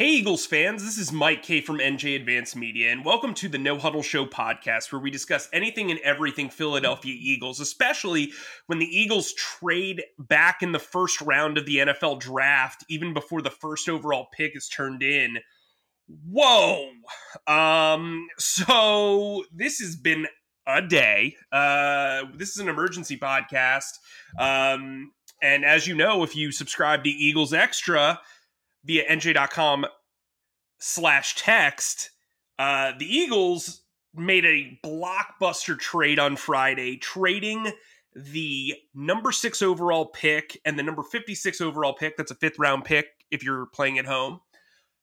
Hey, Eagles fans, this is Mike Kaye from NJ Advance Media, and welcome to the No Huddle Show podcast, where we discuss anything and everything Philadelphia Eagles, especially when the Eagles trade back in the first round of the NFL draft, even before the first overall pick is turned in. Whoa! Um, so this has been a day. Uh, this is an emergency podcast. Um, and as you know, if you subscribe to Eagles Extra, via nj.com slash text uh, the eagles made a blockbuster trade on friday trading the number six overall pick and the number 56 overall pick that's a fifth round pick if you're playing at home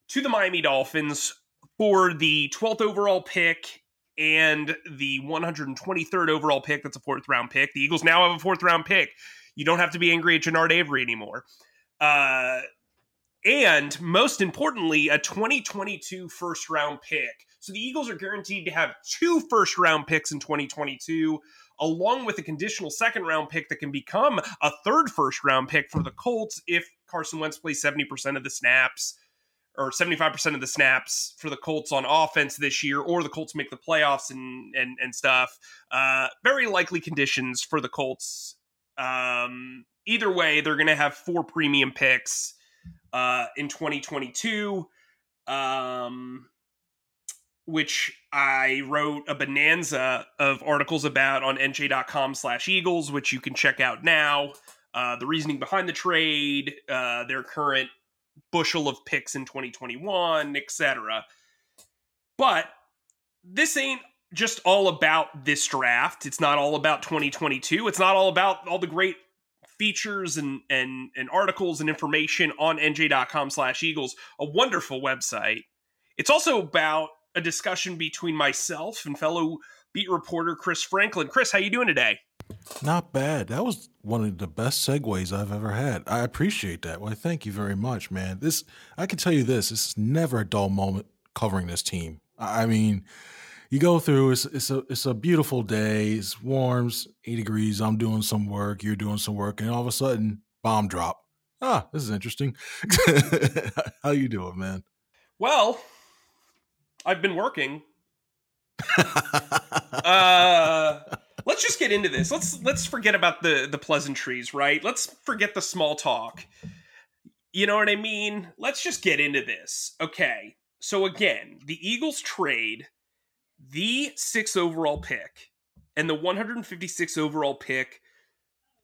to the miami dolphins for the 12th overall pick and the 123rd overall pick that's a fourth round pick. The eagles now have a fourth round pick. You don't have to be angry at Genard Avery anymore. Uh, and most importantly, a 2022 first round pick. So the Eagles are guaranteed to have two first round picks in 2022, along with a conditional second round pick that can become a third first round pick for the Colts if Carson Wentz plays 70% of the snaps or 75% of the snaps for the Colts on offense this year, or the Colts make the playoffs and and, and stuff. Uh, very likely conditions for the Colts. Um, either way, they're going to have four premium picks uh, in 2022, um, which I wrote a bonanza of articles about on nj.com slash Eagles, which you can check out now. Uh, the reasoning behind the trade, uh, their current bushel of picks in 2021, etc. But this ain't just all about this draft. It's not all about 2022. It's not all about all the great features and and and articles and information on nj.com slash eagles a wonderful website. It's also about a discussion between myself and fellow beat reporter chris franklin. Chris how you doing today? Not bad. That was one of the best segues i've ever had. I appreciate that. Well thank you very much man. This i can tell you this this is never a dull moment covering this team. I mean you go through it's it's a it's a beautiful day it's warm 80 degrees i'm doing some work you're doing some work and all of a sudden bomb drop. Ah this is interesting. How you doing man? Well i've been working. Uh let's just get into this. Let's let's forget about the the pleasantries right? Let's forget the small talk. You know what i mean? Let's just get into this. Okay so again the eagles trade the six overall pick and the 156 overall pick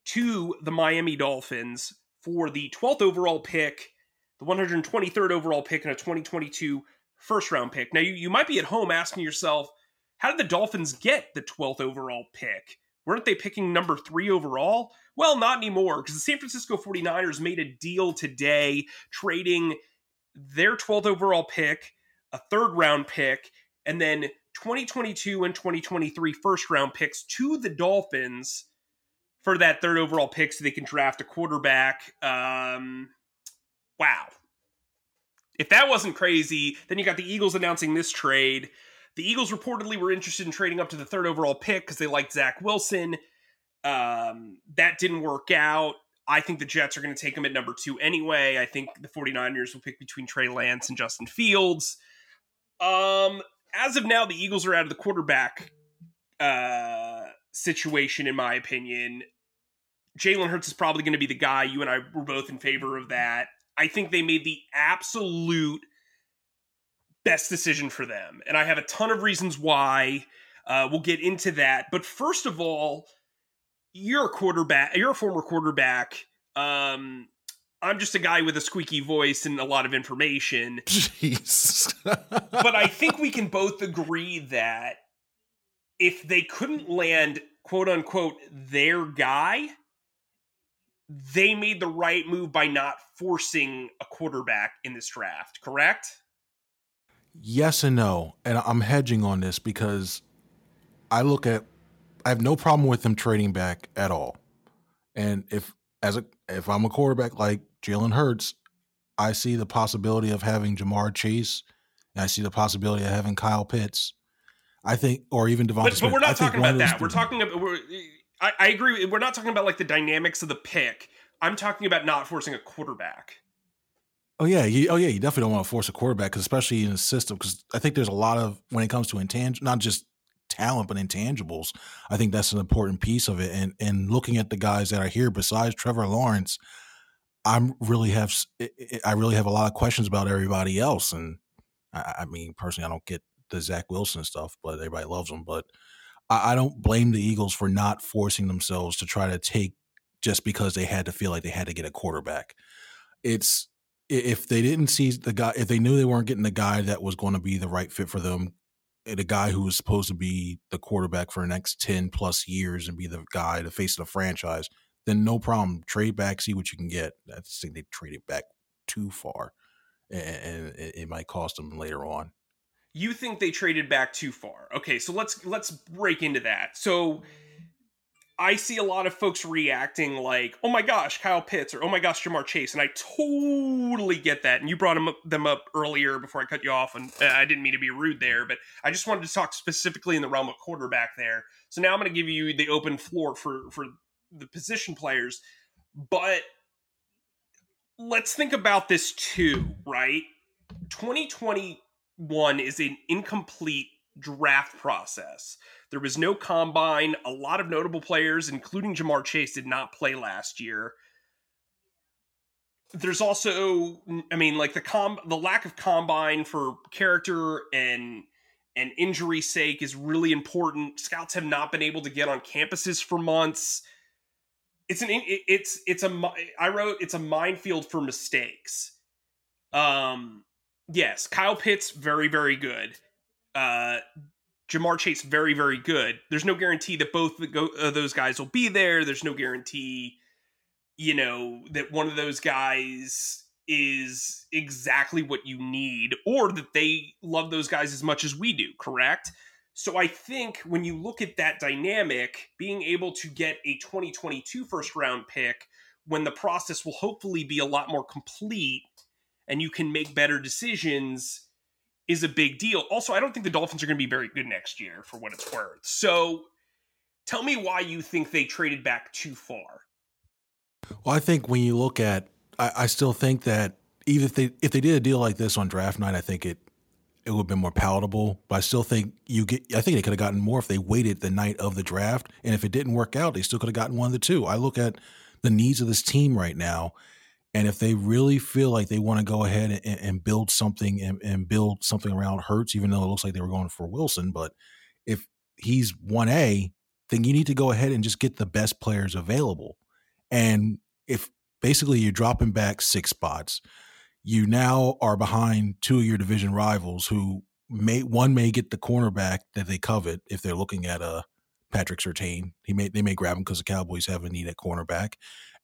to the Miami Dolphins for the 12th overall pick, the 123rd overall pick, and a 2022 first round pick. Now, you, you might be at home asking yourself, how did the Dolphins get the 12th overall pick? Weren't they picking number three overall? Well, not anymore, because the San Francisco 49ers made a deal today trading their 12th overall pick, a third round pick, and then 2022 and 2023 first round picks to the Dolphins for that third overall pick so they can draft a quarterback. Um, wow. If that wasn't crazy, then you got the Eagles announcing this trade. The Eagles reportedly were interested in trading up to the third overall pick because they liked Zach Wilson. Um, that didn't work out. I think the Jets are going to take him at number two anyway. I think the 49ers will pick between Trey Lance and Justin Fields. Um, as of now, the Eagles are out of the quarterback uh, situation, in my opinion. Jalen Hurts is probably going to be the guy. You and I were both in favor of that. I think they made the absolute best decision for them. And I have a ton of reasons why. Uh, we'll get into that. But first of all, you're a quarterback, you're a former quarterback. Um, I'm just a guy with a squeaky voice and a lot of information. Jeez. but I think we can both agree that if they couldn't land quote unquote their guy, they made the right move by not forcing a quarterback in this draft, correct? Yes and no. And I'm hedging on this because I look at I have no problem with them trading back at all. And if as a if I'm a quarterback like Jalen Hurts, I see the possibility of having Ja'Marr Chase, and I see the possibility of having Kyle Pitts. I think, or even Devonta but, but we're not talking about that. We're talking about. We're, I, I agree. We're not talking about like the dynamics of the pick. I'm talking about not forcing a quarterback. Oh yeah, you, oh yeah. You definitely don't want to force a quarterback, 'cause especially in a system. Because I think there's a lot of when it comes to intangible, not just talent, but intangibles. I think that's an important piece of it. And and looking at the guys that are here, besides Trevor Lawrence, I'm really have I- really have a lot of questions about everybody else. And I, I mean, personally, I don't get the Zach Wilson stuff, but everybody loves him. But I, I don't blame the Eagles for not forcing themselves to try to take just because they had to feel like they had to get a quarterback. It's if they didn't see the guy, if they knew they weren't getting the guy that was going to be the right fit for them, the guy who was supposed to be the quarterback for the next 10 plus years and be the guy, the face of the franchise, then no problem. Trade back, see what you can get. I think they traded back too far and it it might cost them later on. You think they traded back too far? Okay, so let's let's break into that. So I see a lot of folks reacting like, "Oh my gosh, Kyle Pitts," or "Oh my gosh, Ja'Marr Chase," and I totally get that. And you brought them up, them up earlier before I cut you off, and uh, I didn't mean to be rude there, but I just wanted to talk specifically in the realm of quarterback there. So now I'm going to give you the open floor for for the position players, but let's think about this too, right? 2021 is an incomplete draft process. There was no combine. A lot of notable players, including Ja'Marr Chase, did not play last year. There's also, I mean, like the com the lack of combine for character and and injury sake is really important. Scouts have not been able to get on campuses for months. It's an it's it's a I wrote it's a minefield for mistakes. Um, yes, Kyle Pitts very very good. Uh, Ja'Marr Chase very very good. There's no guarantee that both go- uh, those guys will be there. There's no guarantee, you know, that one of those guys is exactly what you need or that they love those guys as much as we do, correct? So I think when you look at that dynamic, being able to get a 2022 first round pick when the process will hopefully be a lot more complete and you can make better decisions is a big deal. Also, I don't think the Dolphins are going to be very good next year for what it's worth. So tell me why you think they traded back too far. Well, I think when you look at, I, I still think that even if they if they did a deal like this on draft night, I think it it would have been more palatable. But I still think you get. I think they could have gotten more if they waited the night of the draft, and if it didn't work out, they still could have gotten one of the two. I look at the needs of this team right now, and if they really feel like they want to go ahead and, and build something and, and build something around Hurts, even though it looks like they were going for Wilson, but if he's one A, then you need to go ahead and just get the best players available. And if basically you're dropping back six spots, you now are behind two of your division rivals who may one may get the cornerback that they covet if they're looking at a Patrick Surtain. He may they may grab him because the Cowboys have a need at cornerback.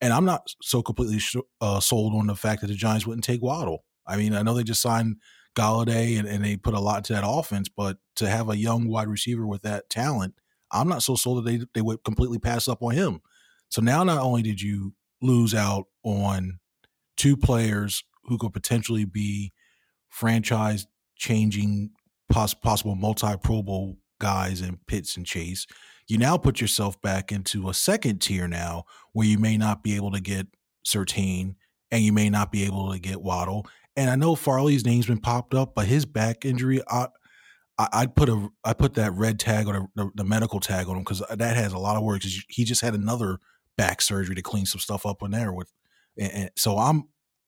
And I'm not so completely sh- uh, sold on the fact that the Giants wouldn't take Waddle. I mean, I know they just signed Golladay and, and they put a lot to that offense, but to have a young wide receiver with that talent, I'm not so sold that they they would completely pass up on him. So now not only did you lose out on two players who could potentially be franchise changing poss- possible multi Pro Bowl guys in Pitts and Chase, you now put yourself back into a second tier now where you may not be able to get Surtain and you may not be able to get Waddle. And I know Farley's name's been popped up, but his back injury, I, I, put a I put that red tag or the, the, medical tag on him because that has a lot of work. He just had another back surgery to clean some stuff up in there with, and, and so I'm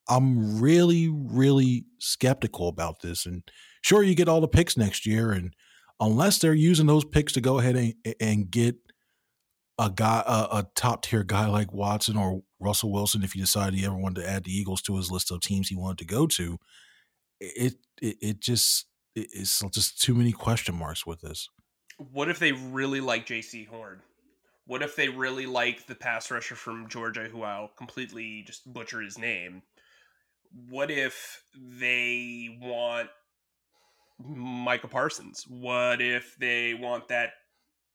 I'm really really skeptical about this. And sure, you get all the picks next year, and unless they're using those picks to go ahead and, and get a guy a, a top tier guy like Watson or Russell Wilson, if he decided he ever wanted to add the Eagles to his list of teams he wanted to go to, it it, it just it's just too many question marks with this. What if they really like Jaycee Horn? What if they really like the pass rusher from Georgia, who I'll completely just butcher his name? What if they want Micah Parsons? What if they want that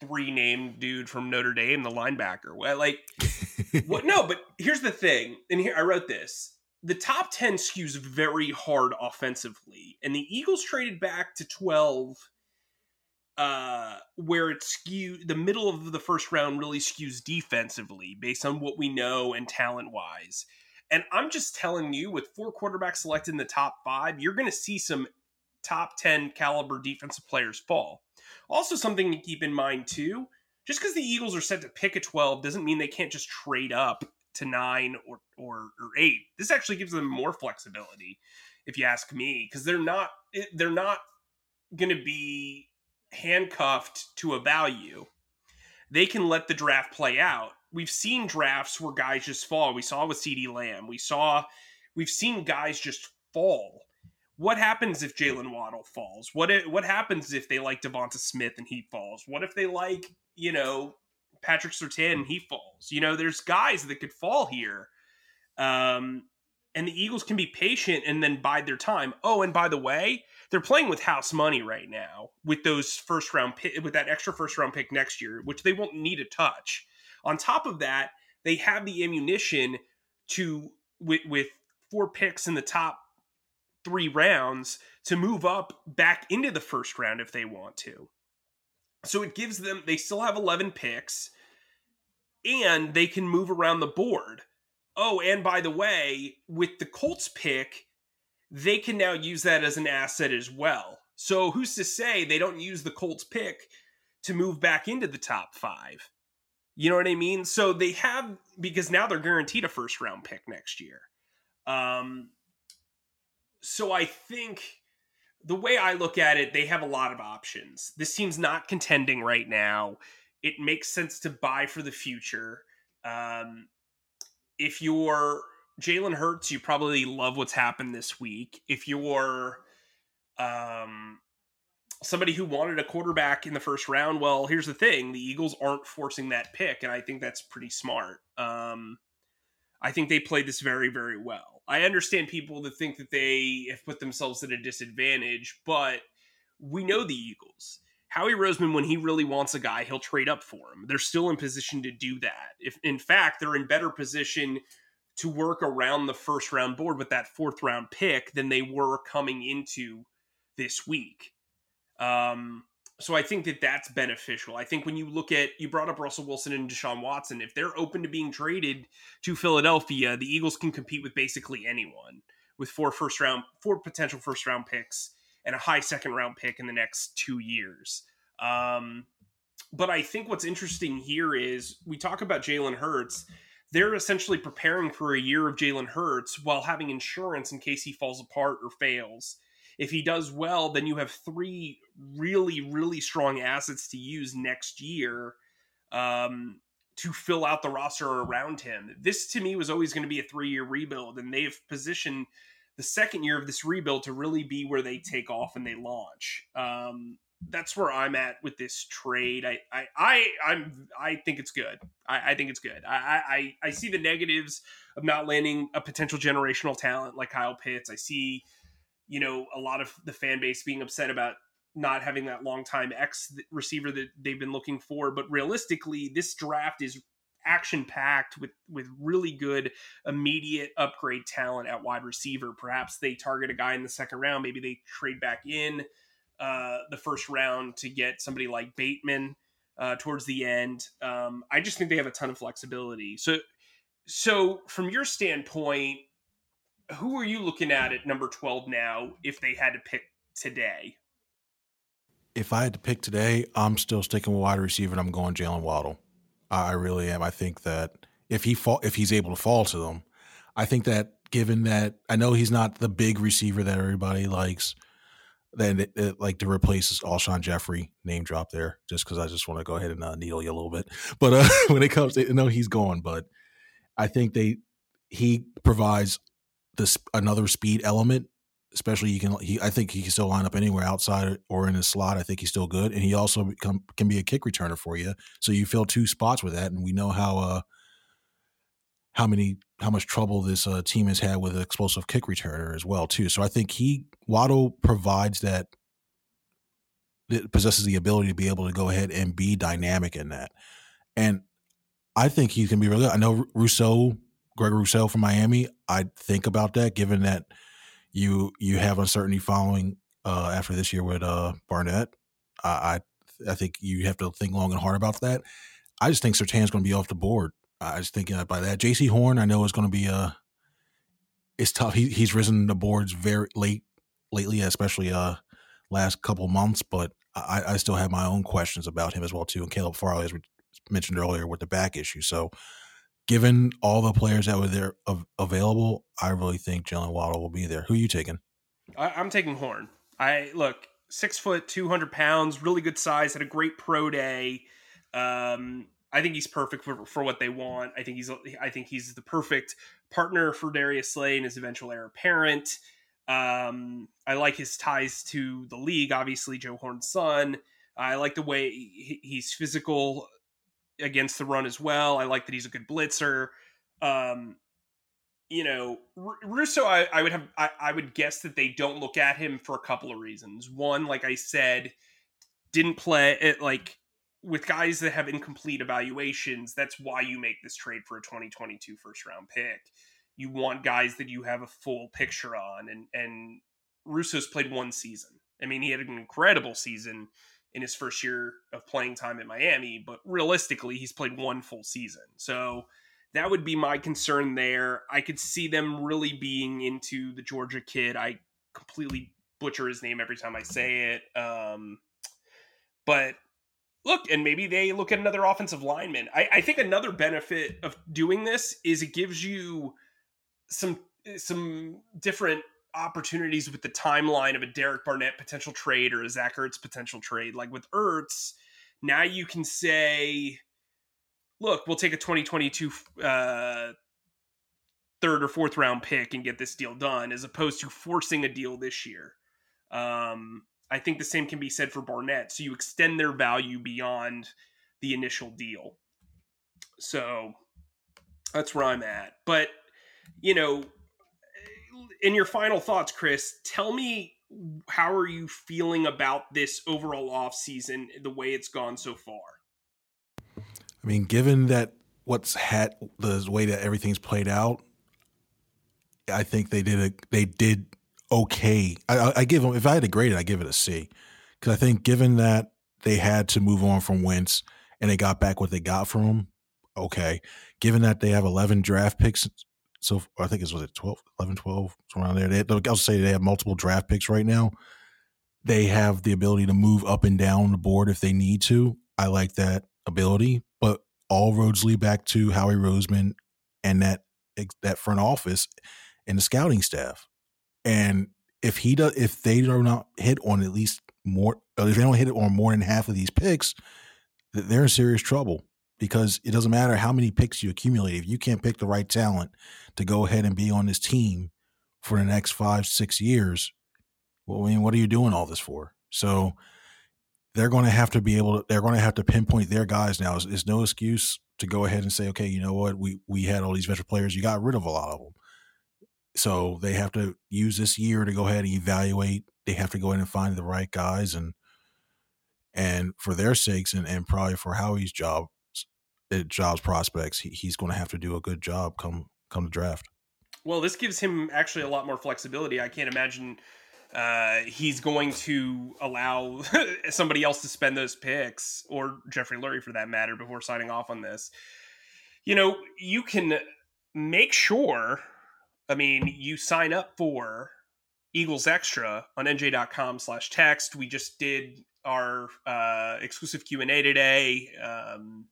three name dude from Notre Dame, the linebacker? Well, like, what? No, but here's the thing, and here I wrote this the top 10 skews very hard offensively and the eagles traded back to 12 uh where it skew the middle of the first round really skews defensively based on what we know and talent wise and i'm just telling you with four quarterbacks selected in the top five you're going to see some top 10 caliber defensive players fall also something to keep in mind too just because the eagles are set to pick a 12 doesn't mean they can't just trade up to nine or, or, or eight. This actually gives them more flexibility, if you ask me, because they're not eh, they're not going to be handcuffed to a value. They can let the draft play out. We've seen drafts where guys just fall. We saw with CeeDee Lamb. We saw we've seen guys just fall. What happens if Jaylen Waddle falls? What if, what happens if they like Devonta Smith and he falls? What if they like you know Patrick Surtain and he falls. You know, there's guys that could fall here. Um, and the Eagles can be patient and then bide their time. Oh, and by the way, they're playing with house money right now with those first round pick, with that extra first round pick next year, which they won't need a touch. On top of that, they have the ammunition to with with four picks in the top three rounds to move up back into the first round if they want to. So it gives them, they still have 11 picks and they can move around the board. Oh, and by the way, with the Colts pick, they can now use that as an asset as well. So who's to say they don't use the Colts pick to move back into the top five? You know what I mean? So they have because now they're guaranteed a first round pick next year. Um, so I think the way I look at it, they have a lot of options. This team's not contending right now. It makes sense to buy for the future. Um, if you're Jalen Hurts, you probably love what's happened this week. If you're um, somebody who wanted a quarterback in the first round, well, here's the thing: the Eagles aren't forcing that pick, and I think that's pretty smart. Um, I think they played this very, very well. I understand people that think that they have put themselves at a disadvantage, but we know the Eagles. Howie Roseman, when he really wants a guy, he'll trade up for him. They're still in position to do that. If in fact they're in better position to work around the first round board with that fourth round pick than they were coming into this week. Um, so I think that that's beneficial. I think when you look at you brought up Russell Wilson and Deshaun Watson, if they're open to being traded to Philadelphia, the Eagles can compete with basically anyone with four first round, four potential first round picks and a high second round pick in the next two years. Um, but I think what's interesting here is we talk about Jalen Hurts. They're essentially preparing for a year of Jalen Hurts while having insurance in case he falls apart or fails. If he does well, then you have three really, really strong assets to use next year um, to fill out the roster around him. This to me was always going to be a three year rebuild, and they've positioned the second year of this rebuild to really be where they take off and they launch. Um, that's where I'm at with this trade. I I, I I'm I think it's good. I, I think it's good. I, I I see the negatives of not landing a potential generational talent like Kyle Pitts. I see you know, a lot of the fan base being upset about not having that long time X receiver that they've been looking for. But realistically, this draft is action packed with with really good immediate upgrade talent at wide receiver. Perhaps they target a guy in the second round. Maybe they trade back in uh, the first round to get somebody like Bateman uh, towards the end. Um, I just think they have a ton of flexibility. So, so from your standpoint, who are you looking at at number 12 now if they had to pick today? if I had to pick today, I'm still sticking with wide receiver and I'm going Jaylen Waddle. I really am. I think that if he fall, if he's able to fall to them, I think that given that I know he's not the big receiver that everybody likes, then it, it, like to replace Alshon Jeffery name drop there, just because I just want to go ahead and uh, needle you a little bit. But uh, when it comes, to, no, he's gone. But I think they he provides this another speed element. Especially, you can. He, I think he can still line up anywhere outside or in his slot. I think he's still good, and he also become, can be a kick returner for you. So you fill two spots with that, and we know how uh, how many how much trouble this uh, team has had with an explosive kick returner as well too. So I think he Waddle provides that it possesses the ability to be able to go ahead and be dynamic in that. And I think he can be really good. I know Rousseau, Greg Rousseau from Miami. I'd think about that given that you you have uncertainty following uh, after this year with uh, Barnett. I, I I think you have to think long and hard about that. I just think Surtain's going to be off the board I was thinking by that. Jaycee Horn, I know is going to be a. Uh, it's tough. He he's risen the boards very late lately, especially uh last couple months. But I, I still have my own questions about him as well too. And Caleb Farley, as we mentioned earlier, with the back issue. So, given all the players that were there of, available, I really think Jaylen Waddle will be there. Who are you taking? I, I'm taking Horn. I look six foot, two hundred pounds, really good size. Had a great pro day. Um, I think he's perfect for, for what they want. I think he's I think he's the perfect partner for Darius Slay and his eventual heir apparent. Um, I like his ties to the league. Obviously, Joe Horn's son. I like the way he, he's physical against the run as well. I like that he's a good blitzer. Um, you know, R- Rousseau. I, I would have. I, I would guess that they don't look at him for a couple of reasons. One, like I said, didn't play it like with guys that have incomplete evaluations, that's why you make this trade for a 2022 first round pick. You want guys that you have a full picture on, and and Rousseau's played one season. I mean, he had an incredible season in his first year of playing time at Miami, but realistically, he's played one full season. So that would be my concern there. I could see them really being into the Georgia kid. I completely butcher his name every time I say it. Um, but look, and maybe they look at another offensive lineman. I, I think another benefit of doing this is it gives you some some different opportunities with the timeline of a Derek Barnett potential trade or a Zach Ertz potential trade. Like with Ertz, now you can say, look, we'll take a 2022 uh, third or fourth round pick and get this deal done, as opposed to forcing a deal this year. Um, I think the same can be said for Barnett. So you extend their value beyond the initial deal. So that's where I'm at. But, you know, in your final thoughts, Chris, tell me how are you feeling about this overall off season, the way it's gone so far? I mean, given that what's had the way that everything's played out, I think they did a they did okay. I, I give them if I had to grade it, I give it a C because I think given that they had to move on from Wentz and they got back what they got from him, okay. Given that they have 11 draft picks, so I think it was it 12, 11, 12 around there. They, I'll say they have multiple draft picks right now. They have the ability to move up and down the board if they need to. I like that ability, but all roads lead back to Howie Roseman and that that front office and the scouting staff. And if he does, if they do not hit on at least more, if they don't hit it on more than half of these picks, they're in serious trouble because it doesn't matter how many picks you accumulate. If you can't pick the right talent to go ahead and be on this team for the next five, six years, well, I mean, what are you doing all this for? So they're going to have to be able to, they're going to have to pinpoint their guys now. It's, no excuse to go ahead and say, okay, you know what? We, we had all these veteran players. You got rid of a lot of them. So they have to use this year to go ahead and evaluate. They have to go in and find the right guys and and for their sakes and, and probably for Howie's job eh, jobs prospects, he, he's going to have to do a good job come come to draft. Well, this gives him actually a lot more flexibility. I can't imagine uh, he's going to allow somebody else to spend those picks, or Jeffrey Lurie for that matter, before signing off on this. You know, you can make sure I mean, you sign up for Eagles Extra on nj.com slash text. We just did our uh, exclusive Q and A today. Um,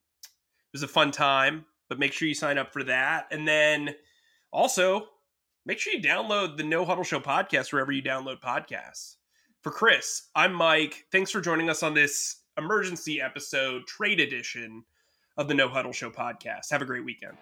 was a fun time, but make sure you sign up for that, and then also make sure you download the No Huddle Show podcast wherever you download podcasts. For Chris, I'm Mike. Thanks for joining us on this emergency episode, trade edition of the No Huddle Show podcast. Have a great weekend.